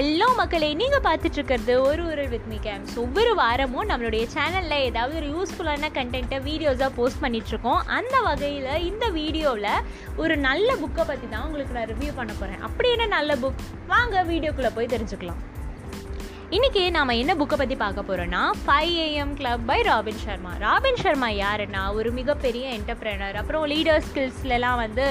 Hello மக்களே. நீங்கள் பார்த்துட்டு இருக்கிறது ஒரு ஒரு வித் மீ கேம்ஸ் ஒவ்வொரு வாரமும் நம்மளுடைய சேனலில் ஏதாவது ஒரு யூஸ்ஃபுல்லான கண்டென்ட்டை வீடியோஸாக போஸ்ட் பண்ணிகிட்ருக்கோம் அந்த வகையில் இந்த வீடியோவில் ஒரு நல்ல புக்கை பற்றி தான் உங்களுக்கு நான் ரிவ்யூ பண்ண போகிறேன் அப்படி என்ன நல்ல புக் வாங்க வீடியோக்குள்ளே போய் தெரிஞ்சுக்கலாம். இன்றைக்கி நாம் என்ன புக்கை பற்றி பார்க்க போகிறோன்னா five AM club by Robin Sharma Robin Sharma யாருன்னா? ஒரு மிகப்பெரிய என்டர்பிரனர் அப்புறம் லீடர் ஸ்கில்ஸ்லலாம் வந்து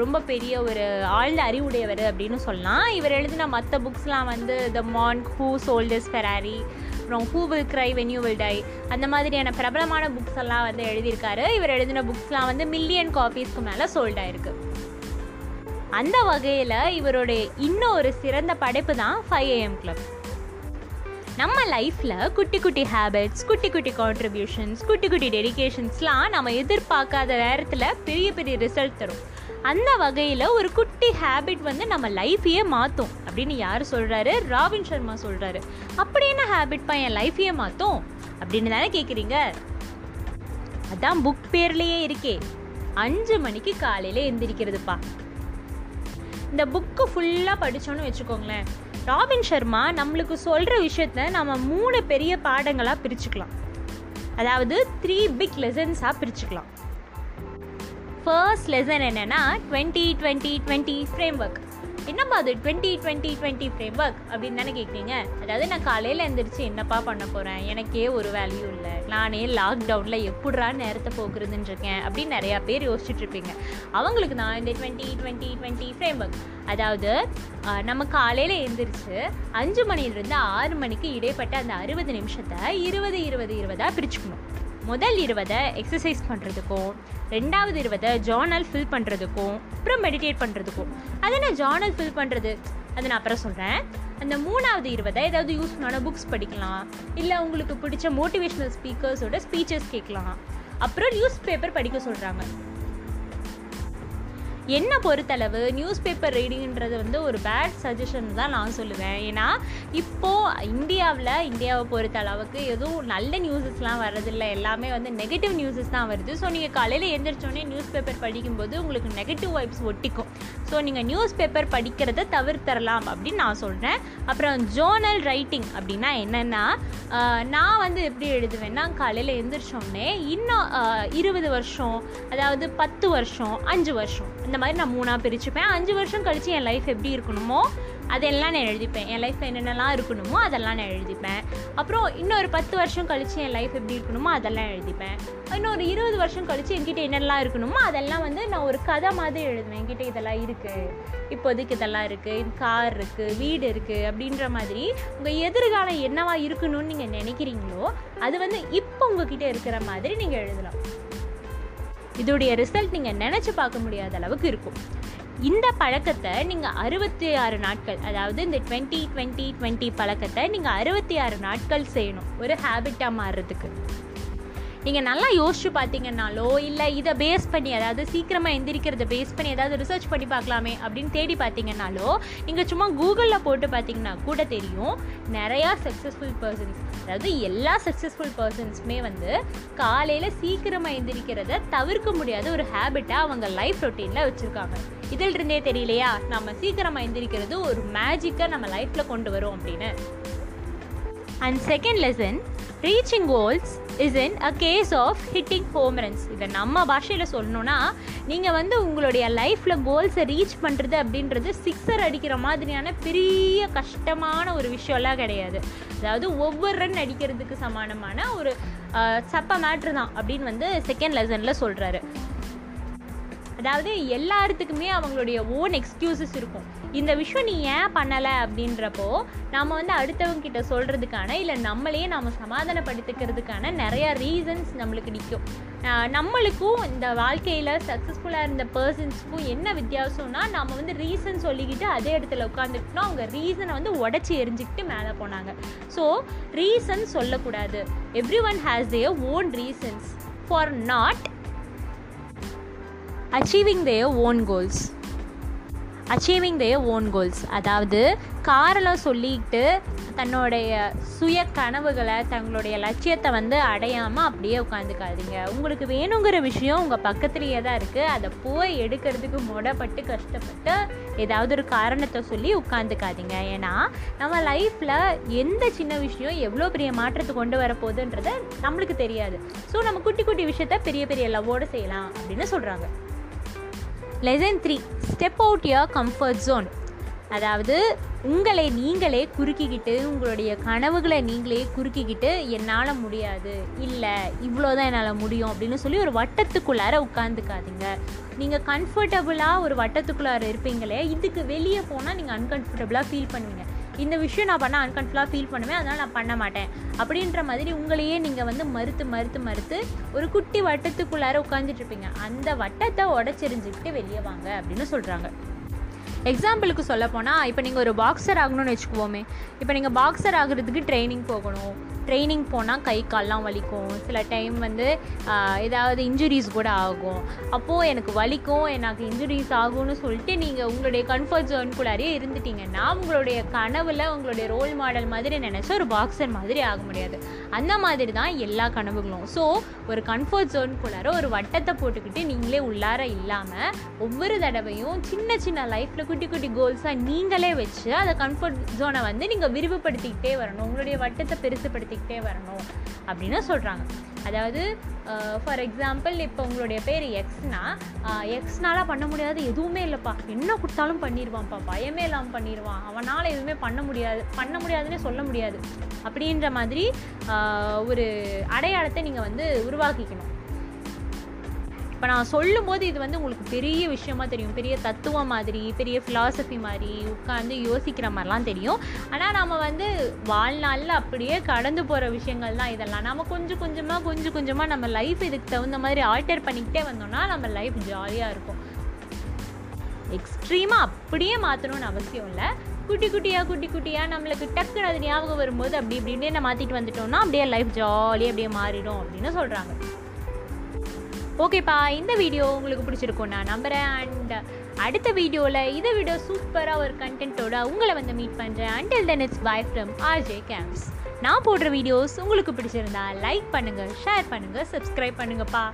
ரொம்ப பெரிய ஒரு ஆழ்ந்த அறிவுடையவர் அப்படின்னு சொல்லலாம். இவர் எழுதின மற்ற புக்ஸ்லாம் வந்து the monk who sold his Ferrari அப்புறம் who will cry when you will die அந்த மாதிரியான பிரபலமான புக்ஸ் எல்லாம் வந்து எழுதியிருக்காரு. இவர் எழுதின புக்ஸ்லாம் வந்து மில்லியன் காப்பீஸ்க்கு மேலே சோல்ட் ஆயிருக்கு. அந்த வகையில் இவருடைய இன்னும் ஒரு சிறந்த படைப்பு தான் ஃபைவ் ஏஎம் கிளப் நம்ம லைஃப்பில் குட்டி குட்டி ஹேபிட்ஸ் குட்டி குட்டி கான்ட்ரிபியூஷன்ஸ் குட்டி குட்டி டெடிகேஷன்ஸ்லாம் நம்ம எதிர்பார்க்காத நேரத்தில் பெரிய பெரிய ரிசல்ட் தரும். அந்த வகையில் ஒரு குட்டி ஹேபிட் வந்து நம்ம லைஃபையே மாற்றும் அப்படின்னு யார் சொல்கிறாரு ராபின் சர்மா சொல்கிறாரு அப்படி என்ன ஹேபிட்ப்பா என் லைஃபையே மாற்றும் அப்படின்னு தானே கேட்குறீங்க அதான் புக் பேர்லேயே இருக்கே. அஞ்சு மணிக்கு காலையில் எந்திரிக்கிறதுப்பா. இந்த புக்கு ஃபுல்லாக படித்தோன்னு வச்சுக்கோங்களேன். ராபின் சர்மா நம்மளுக்கு சொல்கிற விஷயத்த நம்ம மூணு பெரிய பாடங்களாக பிரிச்சுக்கலாம். அதாவது த்ரீ பிக் லெசன்ஸாக பிரிச்சுக்கலாம். ஃபர்ஸ்ட் லெசன் என்னென்னா twenty twenty twenty framework என்னம்மா அது twenty twenty twenty framework அப்படின்னு தானே கேட்குறீங்க அதாவது நான் காலையில் எழுந்திரிச்சு என்னப்பா பண்ண போகிறேன் எனக்கே ஒரு வேல்யூ இல்லை. நானே லாக்டவுனில் எப்படிரா நேரத்தை போக்குறதுன்னு இருக்கேன் அப்படின்னு நிறையா பேர் யோசிச்சுட்டு இருப்பீங்க. அவங்களுக்கு நான் இந்த twenty twenty twenty framework அதாவது நம்ம காலையில் எழுந்திரிச்சு அஞ்சு மணிலிருந்து ஆறு மணிக்கு இடைப்பட்ட அந்த அறுபது நிமிஷத்தை இருபது இருபது இருபதாக பிரிச்சுக்கணும். முதல் இருபதை எக்ஸசைஸ் பண்ணுறதுக்கும் ரெண்டாவது இருபதை ஜார்னல் ஃபில் பண்ணுறதுக்கும் அப்புறம் மெடிடேட் பண்ணுறதுக்கும் அது நான் ஜார்னல் ஃபில் பண்ணுறது அதை நான் அப்புறம் சொல்கிறேன் அந்த மூணாவது இருபதை ஏதாவது யூஸ்ஃபுல்லான புக்ஸ் படிக்கலாம். இல்லை உங்களுக்கு பிடிச்ச மோட்டிவேஷ்னல் ஸ்பீக்கர்ஸோட ஸ்பீச்சஸ் கேட்கலாம். அப்புறம் நியூஸ் பேப்பர் படிக்க சொல்கிறாங்க என்ன பொறுத்தளவு? நியூஸ் பேப்பர் ரீடிங்கிறது வந்து ஒரு பேட் சஜஷன் தான் நான் சொல்லுவேன். ஏன்னா இப்போது இந்தியாவில் இந்தியாவை பொறுத்த அளவுக்கு எதுவும் நல்ல நியூஸஸ்லாம் வர்றதில்லை. எல்லாமே வந்து நெகட்டிவ் நியூஸஸ் தான் வருது. ஸோ நீங்கள் காலையில் எழுந்திரிச்சோடனே நியூஸ் பேப்பர் படிக்கும்போது உங்களுக்கு நெகட்டிவ் வைப்ஸ் ஒட்டிக்கும். ஸோ நீங்கள் நியூஸ் பேப்பர் படிக்கிறத தவிர்த்தரலாம் அப்படின்னு நான் சொல்கிறேன் அப்புறம் ஜோர்னல் ரைட்டிங் அப்படின்னா என்னென்னா நான் வந்து எப்படி எழுதுவேன்னா காலையில் எழுந்திரிச்சோடனே இன்னும் இருபது வருஷம் அதாவது பத்து வருஷம் அஞ்சு வருஷம் இந்த மாதிரி நான் மூணாக பிரிச்சுப்பேன். அஞ்சு வருஷம் கழித்து என் லைஃப் எப்படி இருக்கணுமோ அதெல்லாம் நான் எழுதிப்பேன். என் லைஃப்பில் என்னென்னலாம் இருக்கணுமோ அதெல்லாம் நான் எழுதிப்பேன். அப்புறம் இன்னொரு பத்து வருஷம் கழித்து என் லைஃப் எப்படி இருக்கணுமோ அதெல்லாம் எழுதிப்பேன். இன்னொரு இருபது வருஷம் கழித்து என்கிட்ட என்னெல்லாம் இருக்கணுமோ அதெல்லாம் வந்து நான் ஒரு கதை மாதிரி எழுதுவேன். என்கிட்ட இதெல்லாம் இருக்குது இப்போதைக்கு இதெல்லாம் இருக்குது கார் இருக்குது வீடு இருக்குது அப்படின்ற மாதிரி உங்கள் எதிர்காலம் என்னவா இருக்கணும்னு நீங்கள் நினைக்கிறீங்களோ அது வந்து இப்போ உங்ககிட்ட இருக்கிற மாதிரி நீங்கள் எழுதலாம். இதோடைய ரிசல்ட் நீங்கள் நினச்சி பார்க்க முடியாத அளவுக்கு இருக்கும். இந்த பழக்கத்தை நீங்கள் அறுபத்தி ஆறு நாட்கள் அதாவது இந்த டுவெண்ட்டி டுவெண்ட்டி டுவெண்ட்டி பழக்கத்தை நீங்கள் அறுபத்தி ஆறு நாட்கள் செய்யணும். ஒரு ஹேபிட்டாக மாறுறதுக்கு. நீங்கள் நல்லா யோசிச்சு பார்த்தீங்கன்னாலோ இல்லை இதை பேஸ் பண்ணி அதாவது சீக்கிரமாக எந்திரிக்கிறத பேஸ் பண்ணி ஏதாவது ரிசர்ச் பண்ணி பார்க்கலாமே அப்படின்னு தேடி பார்த்தீங்கன்னாலோ நீங்கள் சும்மா கூகுளில் போட்டு பார்த்தீங்கன்னா கூட தெரியும் நிறையா சக்ஸஸ்ஃபுல் பர்சன்ஸ் அதாவது எல்லா சக்ஸஸ்ஃபுல் பர்சன்ஸுமே வந்து காலையில் சீக்கிரமாக எந்திரிக்கிறத தவிர்க்க முடியாத ஒரு ஹேபிட்டாக அவங்க லைஃப் ரொட்டீனில் வச்சுருக்காங்க. இதில் இருந்தே தெரியலையா? நம்ம சீக்கிரமாக எந்திரிக்கிறது ஒரு மேஜிக்காக நம்ம லைஃப்பில் கொண்டு வரும் அப்படின்னு. And second lesson reaching goals is in a case of hitting home runs இதை நம்ம பாஷையில் சொல்லணும்னா நீங்கள் வந்து உங்களுடைய லைஃப்பில் கோல்ஸை ரீச் பண்ணுறது அப்படின்றது சிக்ஸர் அடிக்கிற மாதிரியான பெரிய கஷ்டமான ஒரு விஷயம்லாம் கிடையாது. அதாவது ஒவ்வொரு ரன் அடிக்கிறதுக்கு சமானமான ஒரு சப்ப மேட்ரு தான் அப்படின்னு வந்து செகண்ட் லெசனில் சொல்கிறாரு அதாவது எல்லாத்துக்குமே அவங்களுடைய ஓன் எக்ஸ்கியூசஸ் இருக்கும். இந்த விஷயம் நீ ஏன் பண்ணலை அப்படின்றப்போ நாம் வந்து அடுத்தவங்க கிட்ட சொல்கிறதுக்கான இல்லை நம்மளையே நாம் சமாதானப்படுத்திக்கிறதுக்கான நிறையா ரீசன்ஸ் நம்மளுக்கு நிற்கும் நம்மளுக்கும் இந்த வாழ்க்கையில் சக்ஸஸ்ஃபுல்லாக இருந்த பர்சன்ஸுக்கும் என்ன வித்தியாசம்னா நம்ம வந்து ரீசன் சொல்லிக்கிட்டு அதே இடத்துல உட்காந்துக்கிட்டோம் அவங்க ரீசனை வந்து உடச்சி எரிஞ்சிக்கிட்டு மேலே போனாங்க. ஸோ ரீசன் சொல்லக்கூடாது. Everyone has their own reasons for not achieving their own goals achieving their own goals அதாவது காரெல்லாம் சொல்லிட்டு தன்னுடைய சுய கனவுகளை தங்களுடைய லட்சியத்தை வந்து அடையாமல் அப்படியே உட்காந்துக்காதீங்க உங்களுக்கு வேணுங்கிற விஷயம் உங்கள் பக்கத்துலேயே தான் இருக்குது அதை போய் எடுக்கிறதுக்கு முடப்பட்டு கஷ்டப்பட்டு ஏதாவது ஒரு காரணத்தை சொல்லி உட்காந்துக்காதீங்க ஏன்னா நம்ம லைஃப்பில் எந்த சின்ன விஷயம் எவ்வளோ பெரிய மாற்றத்தை கொண்டு வரப்போகுதுன்றது நம்மளுக்கு தெரியாது. ஸோ நம்ம குட்டி குட்டி விஷயத்த பெரிய பெரிய லவ்வோடு செய்யலாம் அப்படின்னு சொல்கிறாங்க lesson three step out your comfort zone அதாவது உங்களை நீங்களே குறுக்கிக்கிட்டு உங்களுடைய கனவுகளை நீங்களே குறுக்கிக்கிட்டு என்னால் முடியாது. இல்லை இவ்வளோதான் என்னால் முடியும் அப்படின்னு சொல்லி ஒரு வட்டத்துக்குள்ளார உட்காந்துக்காதீங்க நீங்கள் கம்ஃபர்டபுளாக ஒரு வட்டத்துக்குள்ளார இருப்பீங்களே இதுக்கு வெளியே போனால் நீங்கள் அன்கம்ஃபர்டபுளாக ஃபீல் பண்ணுவீங்க. இந்த விஷயம் நான் பண்ணால் அன்கன்ஃபுல்லாக ஃபீல் பண்ணுவேன். அதனால் நான் பண்ண மாட்டேன். அப்படின்ற மாதிரி உங்களையே நீங்கள் வந்து மறுத்து மறுத்து மறுத்து ஒரு குட்டி வட்டத்துக்குள்ளார உட்காந்துட்டு இருப்பீங்க. அந்த வட்டத்தை உடச்செறிஞ்சிக்கிட்டு வெளியே வாங்க அப்படின்னு சொல்கிறாங்க எக்ஸாம்பிளுக்கு சொல்ல போனால் இப்போ நீங்கள் ஒரு பாக்ஸர் ஆகணும்னு வச்சுக்குவோமே. இப்போ நீங்கள் பாக்ஸர் ஆகிறதுக்கு ட்ரைனிங் போகணும். ட்ரைனிங் போனால் கை கால்லாம் வலிக்கும். சில டைம் வந்து ஏதாவது இன்ஜுரிஸ் கூட ஆகும். அப்போது எனக்கு வலிக்கும் எனக்கு இன்ஜுரிஸ் ஆகும்னு சொல்லிட்டு நீங்கள் உங்களுடைய கம்ஃபர்ட் ஜோனுக்குள்ளாரே இருந்துட்டிங்கன்னா உங்களுடைய கனவில் உங்களுடைய ரோல் மாடல் மாதிரி நினச்சா ஒரு பாக்ஸர் மாதிரி ஆக முடியாது. அந்த மாதிரி தான் எல்லா கனவுகளும். ஸோ ஒரு கம்ஃபர்ட் ஜோன்குள்ளார ஒரு வட்டத்தை போட்டுக்கிட்டு நீங்களே உள்ளார இல்லாமல் ஒவ்வொரு தடவையும் சின்ன சின்ன லைஃப்பில் குட்டி குட்டி கோல்ஸாக நீங்களே வச்சு அதை கம்ஃபர்ட் ஜோனை வந்து நீங்கள் விரிவுபடுத்திக்கிட்டே வரணும். உங்களுடைய வட்டத்தை பெருசுப்படுத்தி மாற்றிக்கிட்டே வரணும் அப்படின்னு சொல்கிறாங்க அதாவது ஃபார் எக்ஸாம்பிள் இப்போ உங்களுடைய பேர் எக்ஸ்னா எக்ஸ்னால பண்ண முடியாது எதுவுமே இல்லைப்பா. என்ன கொடுத்தாலும் பண்ணிடுவான்ப்பா பயமே இல்லாமல் பண்ணிடுவான் அவனால் எதுவுமே பண்ண முடியாது பண்ண முடியாதுன்னு சொல்ல முடியாது. அப்படின்ற மாதிரி ஒரு அடையாளத்தை நீங்கள் வந்து உருவாக்கிக்கணும். இப்போ நான் சொல்லும்போது இது வந்து உங்களுக்கு பெரிய விஷயமா தெரியும். பெரிய தத்துவம் மாதிரி பெரிய ஃபிலாசபி மாதிரி உட்காந்து யோசிக்கிற மாதிரிலாம் தெரியும். ஆனால் நம்ம வந்து வாழ்நாளில் அப்படியே கடந்து போகிற விஷயங்கள் தான் இதெல்லாம். நம்ம கொஞ்சம் கொஞ்சமாக கொஞ்சம் கொஞ்சமாக நம்ம லைஃப் இதுக்கு தகுந்த மாதிரி ஆல்டர் பண்ணிக்கிட்டே வந்தோம்னா நம்ம லைஃப் ஜாலியாக இருக்கும். எக்ஸ்ட்ரீமாக அப்படியே மாற்றணும்னு அவசியம் இல்லை. குட்டி குட்டியாக குட்டி குட்டியாக நம்மளுக்கு டக்குன்னு அது ஞாபகம் வரும்போது அப்படி இப்படின்னே நம்ம மாற்றிட்டு வந்துட்டோம்னா அப்படியே லைஃப் ஜாலியாக அப்படியே மாறிடும் அப்படின்னு சொல்கிறாங்க ஓகேப்பா இந்த வீடியோ உங்களுக்கு பிடிச்சிருக்கும் நான் நம்புகிறேன் அண்ட் அடுத்த வீடியோவில் இதை விட சூப்பராக ஒரு கண்டென்ட்டோட உங்களை வந்து மீட் பண்ணுறேன் until then it's bye from RJ Camps நான் போடுற வீடியோஸ் உங்களுக்கு பிடிச்சிருந்தா லைக் பண்ணுங்கள் ஷேர் பண்ணுங்கள் சப்ஸ்கிரைப் பண்ணுங்கப்பா